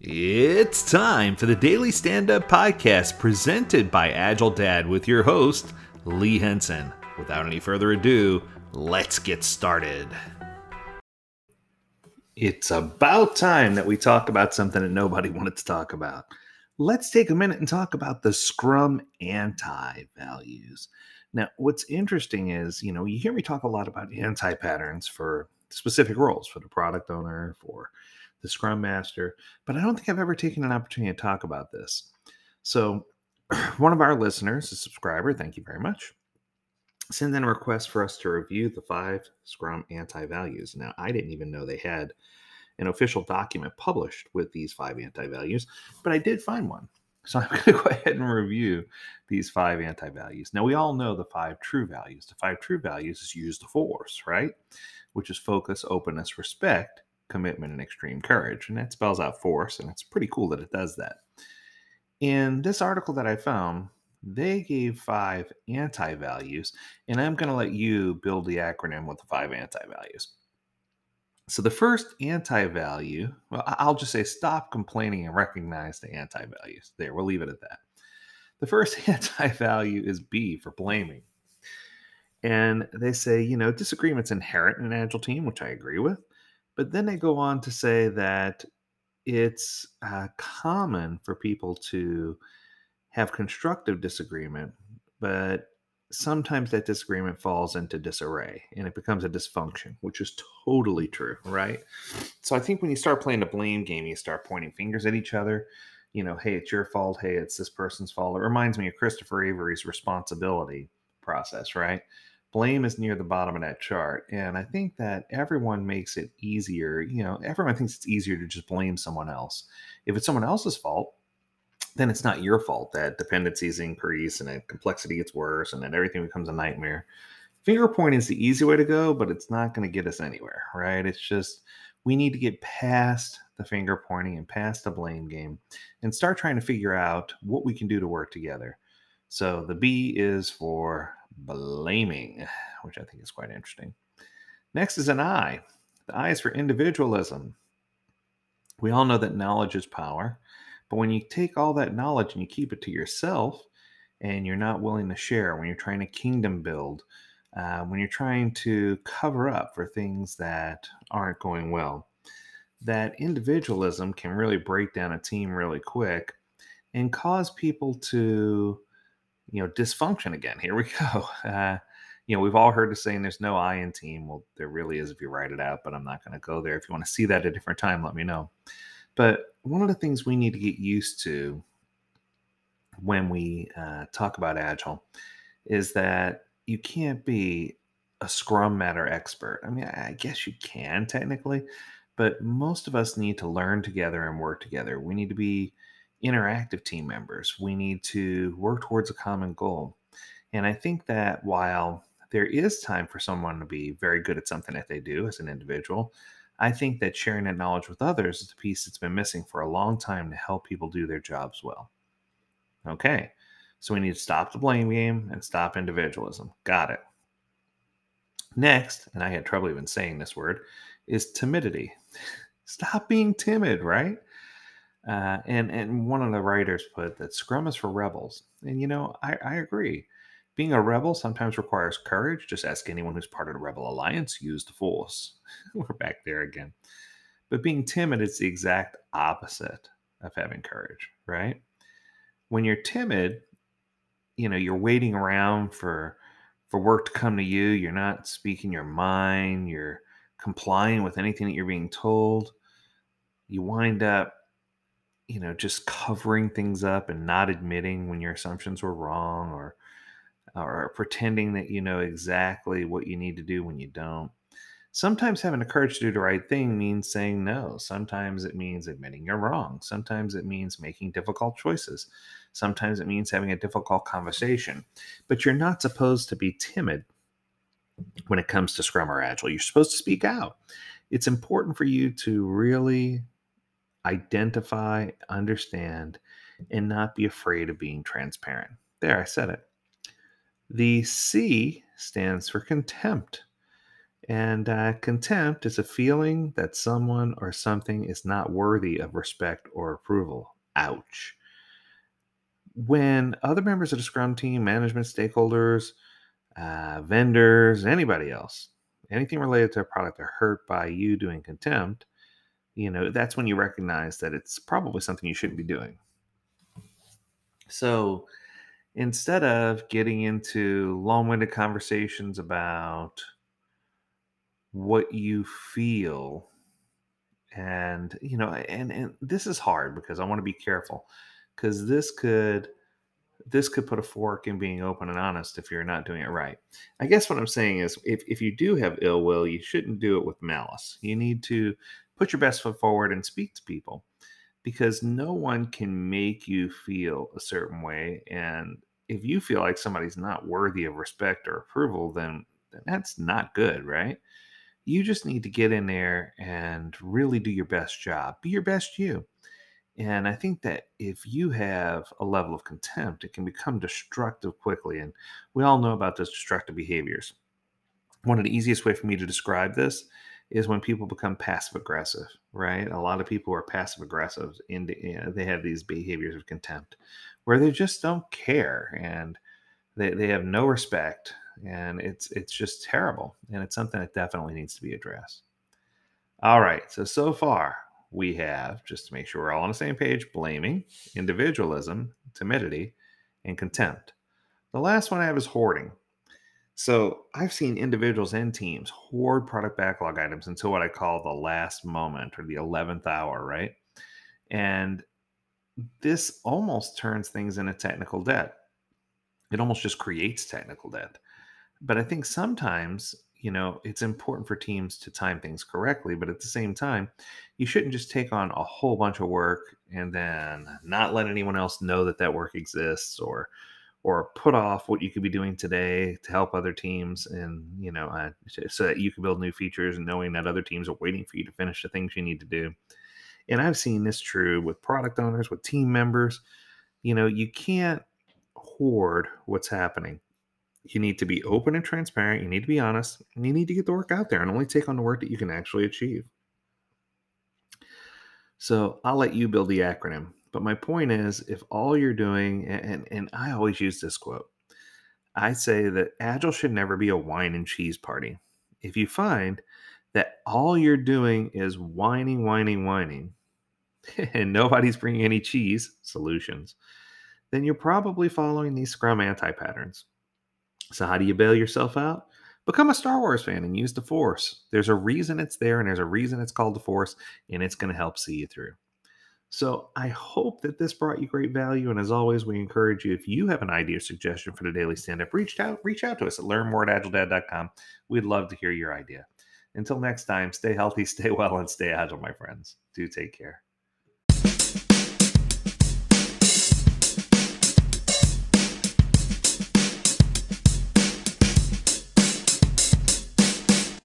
It's time for the Daily Stand Up Podcast presented by Agile Dad with your host, Lee Henson. Without any further ado, let's get started. It's about time that we talk about something that nobody wanted to talk about. Let's take a minute and talk about the Scrum anti values. Now, what's interesting is, you know, you hear me talk a lot about anti patterns for specific roles for the product owner, for the Scrum Master, but I don't think I've ever taken an opportunity to talk about this. So, one of our listeners, a subscriber, thank you very much, sent in a request for us to review the five Scrum anti values. Now, I didn't even know they had an official document published with these five anti values, but I did find one. So I'm going to go ahead and review these five anti values. Now, we all know the five true values. The five true values is use the force, right? Which is focus, openness, respect, commitment, and extreme courage. And that spells out force, and it's pretty cool that it does that. In this article that I found, they gave five anti values, and I'm going to let you build the acronym with the five anti values. So the first anti value, well, I'll just say stop complaining and recognize the anti values. There, we'll leave it at that. The first anti value is B for blaming. And they say, you know, disagreement's inherent in an agile team, which I agree with. But then they go on to say that it's uh, common for people to have constructive disagreement, but sometimes that disagreement falls into disarray and it becomes a dysfunction, which is totally true, right? So I think when you start playing a blame game, you start pointing fingers at each other. You know, hey, it's your fault. Hey, it's this person's fault. It reminds me of Christopher Avery's responsibility process, right? Blame is near the bottom of that chart. And I think that everyone makes it easier. You know, everyone thinks it's easier to just blame someone else. If it's someone else's fault, then it's not your fault that dependencies increase and that complexity gets worse and that everything becomes a nightmare. Finger pointing is the easy way to go, but it's not going to get us anywhere, right? It's just we need to get past the finger pointing and past the blame game and start trying to figure out what we can do to work together. So the B is for blaming, which I think is quite interesting. Next is an I. The I is for individualism. We all know that knowledge is power, but when you take all that knowledge and you keep it to yourself and you're not willing to share, when you're trying to kingdom build, uh, when you're trying to cover up for things that aren't going well, that individualism can really break down a team really quick and cause people to you know, dysfunction again. Here we go. Uh, you know, we've all heard the saying there's no I in team. Well, there really is if you write it out, but I'm not going to go there. If you want to see that at a different time, let me know. But one of the things we need to get used to when we uh, talk about Agile is that you can't be a Scrum Matter expert. I mean, I guess you can technically, but most of us need to learn together and work together. We need to be interactive team members. We need to work towards a common goal. And I think that while there is time for someone to be very good at something that they do as an individual, I think that sharing that knowledge with others is the piece that's been missing for a long time to help people do their jobs well. Okay, so we need to stop the blame game and stop individualism. Got it. Next, and I had trouble even saying this word, is timidity. Stop being timid, right? Uh, and and one of the writers put that Scrum is for rebels, and you know I, I agree. Being a rebel sometimes requires courage. Just ask anyone who's part of the Rebel Alliance. Use the Force. We're back there again. But being timid is the exact opposite of having courage, right? When you're timid, you know you're waiting around for for work to come to you. You're not speaking your mind. You're complying with anything that you're being told. You wind up you know, just covering things up and not admitting when your assumptions were wrong or or pretending that you know exactly what you need to do when you don't. Sometimes having the courage to do the right thing means saying no. Sometimes it means admitting you're wrong. Sometimes it means making difficult choices. Sometimes it means having a difficult conversation. But you're not supposed to be timid when it comes to Scrum or Agile. You're supposed to speak out. It's important for you to really identify, understand, and not be afraid of being transparent. There, I said it. The C stands for contempt. And uh, contempt is a feeling that someone or something is not worthy of respect or approval. Ouch. When other members of the Scrum team, management stakeholders, uh, vendors, anybody else, anything related to a product are hurt by you doing contempt, you know, that's when you recognize that it's probably something you shouldn't be doing. So instead of getting into long winded conversations about what you feel, and, you know, and, and this is hard because I want to be careful because this could this could put a fork in being open and honest if you're not doing it right. I guess what I'm saying is if, if you do have ill will, you shouldn't do it with malice. You need to put your best foot forward and speak to people because no one can make you feel a certain way. And if you feel like somebody's not worthy of respect or approval, then, then that's not good, right? You just need to get in there and really do your best job. Be your best you. And I think that if you have a level of contempt, it can become destructive quickly. And we all know about those destructive behaviors. One of the easiest way for me to describe this is when people become passive aggressive, right? A lot of people are passive aggressive and you know, they have these behaviors of contempt where they just don't care and they, they have no respect and it's it's just terrible and it's something that definitely needs to be addressed. All right, so so far we have, just to make sure we're all on the same page, blaming, individualism, timidity, and contempt. The last one I have is hoarding. So I've seen individuals and teams hoard product backlog items until what I call the last moment or the 11th hour, right? And this almost turns things into technical debt. It almost just creates technical debt. But I think sometimes, you know, it's important for teams to time things correctly. But at the same time, you shouldn't just take on a whole bunch of work and then not let anyone else know that that work exists or or put off what you could be doing today to help other teams and you know uh, so that you can build new features and knowing that other teams are waiting for you to finish the things you need to do. And i've seen this true with product owners with team members. You know you can't hoard what's happening. You need to be open and transparent. You need to be honest. And you need to get the work out there and only take on the work that you can actually achieve. So i'll let you build the acronym but my point is, if all you're doing, and, and I always use this quote, I say that Agile should never be a whine and cheese party. If you find that all you're doing is whining, whining, whining, and nobody's bringing any cheese solutions, then you're probably following these Scrum anti patterns. So, how do you bail yourself out? Become a Star Wars fan and use the Force. There's a reason it's there, and there's a reason it's called the Force, and it's going to help see you through. So I hope that this brought you great value. And as always, we encourage you, if you have an idea or suggestion for the daily stand-up, reach out, reach out to us at learnmore. We'd love to hear your idea. Until next time, stay healthy, stay well, and stay agile, my friends. Do take care.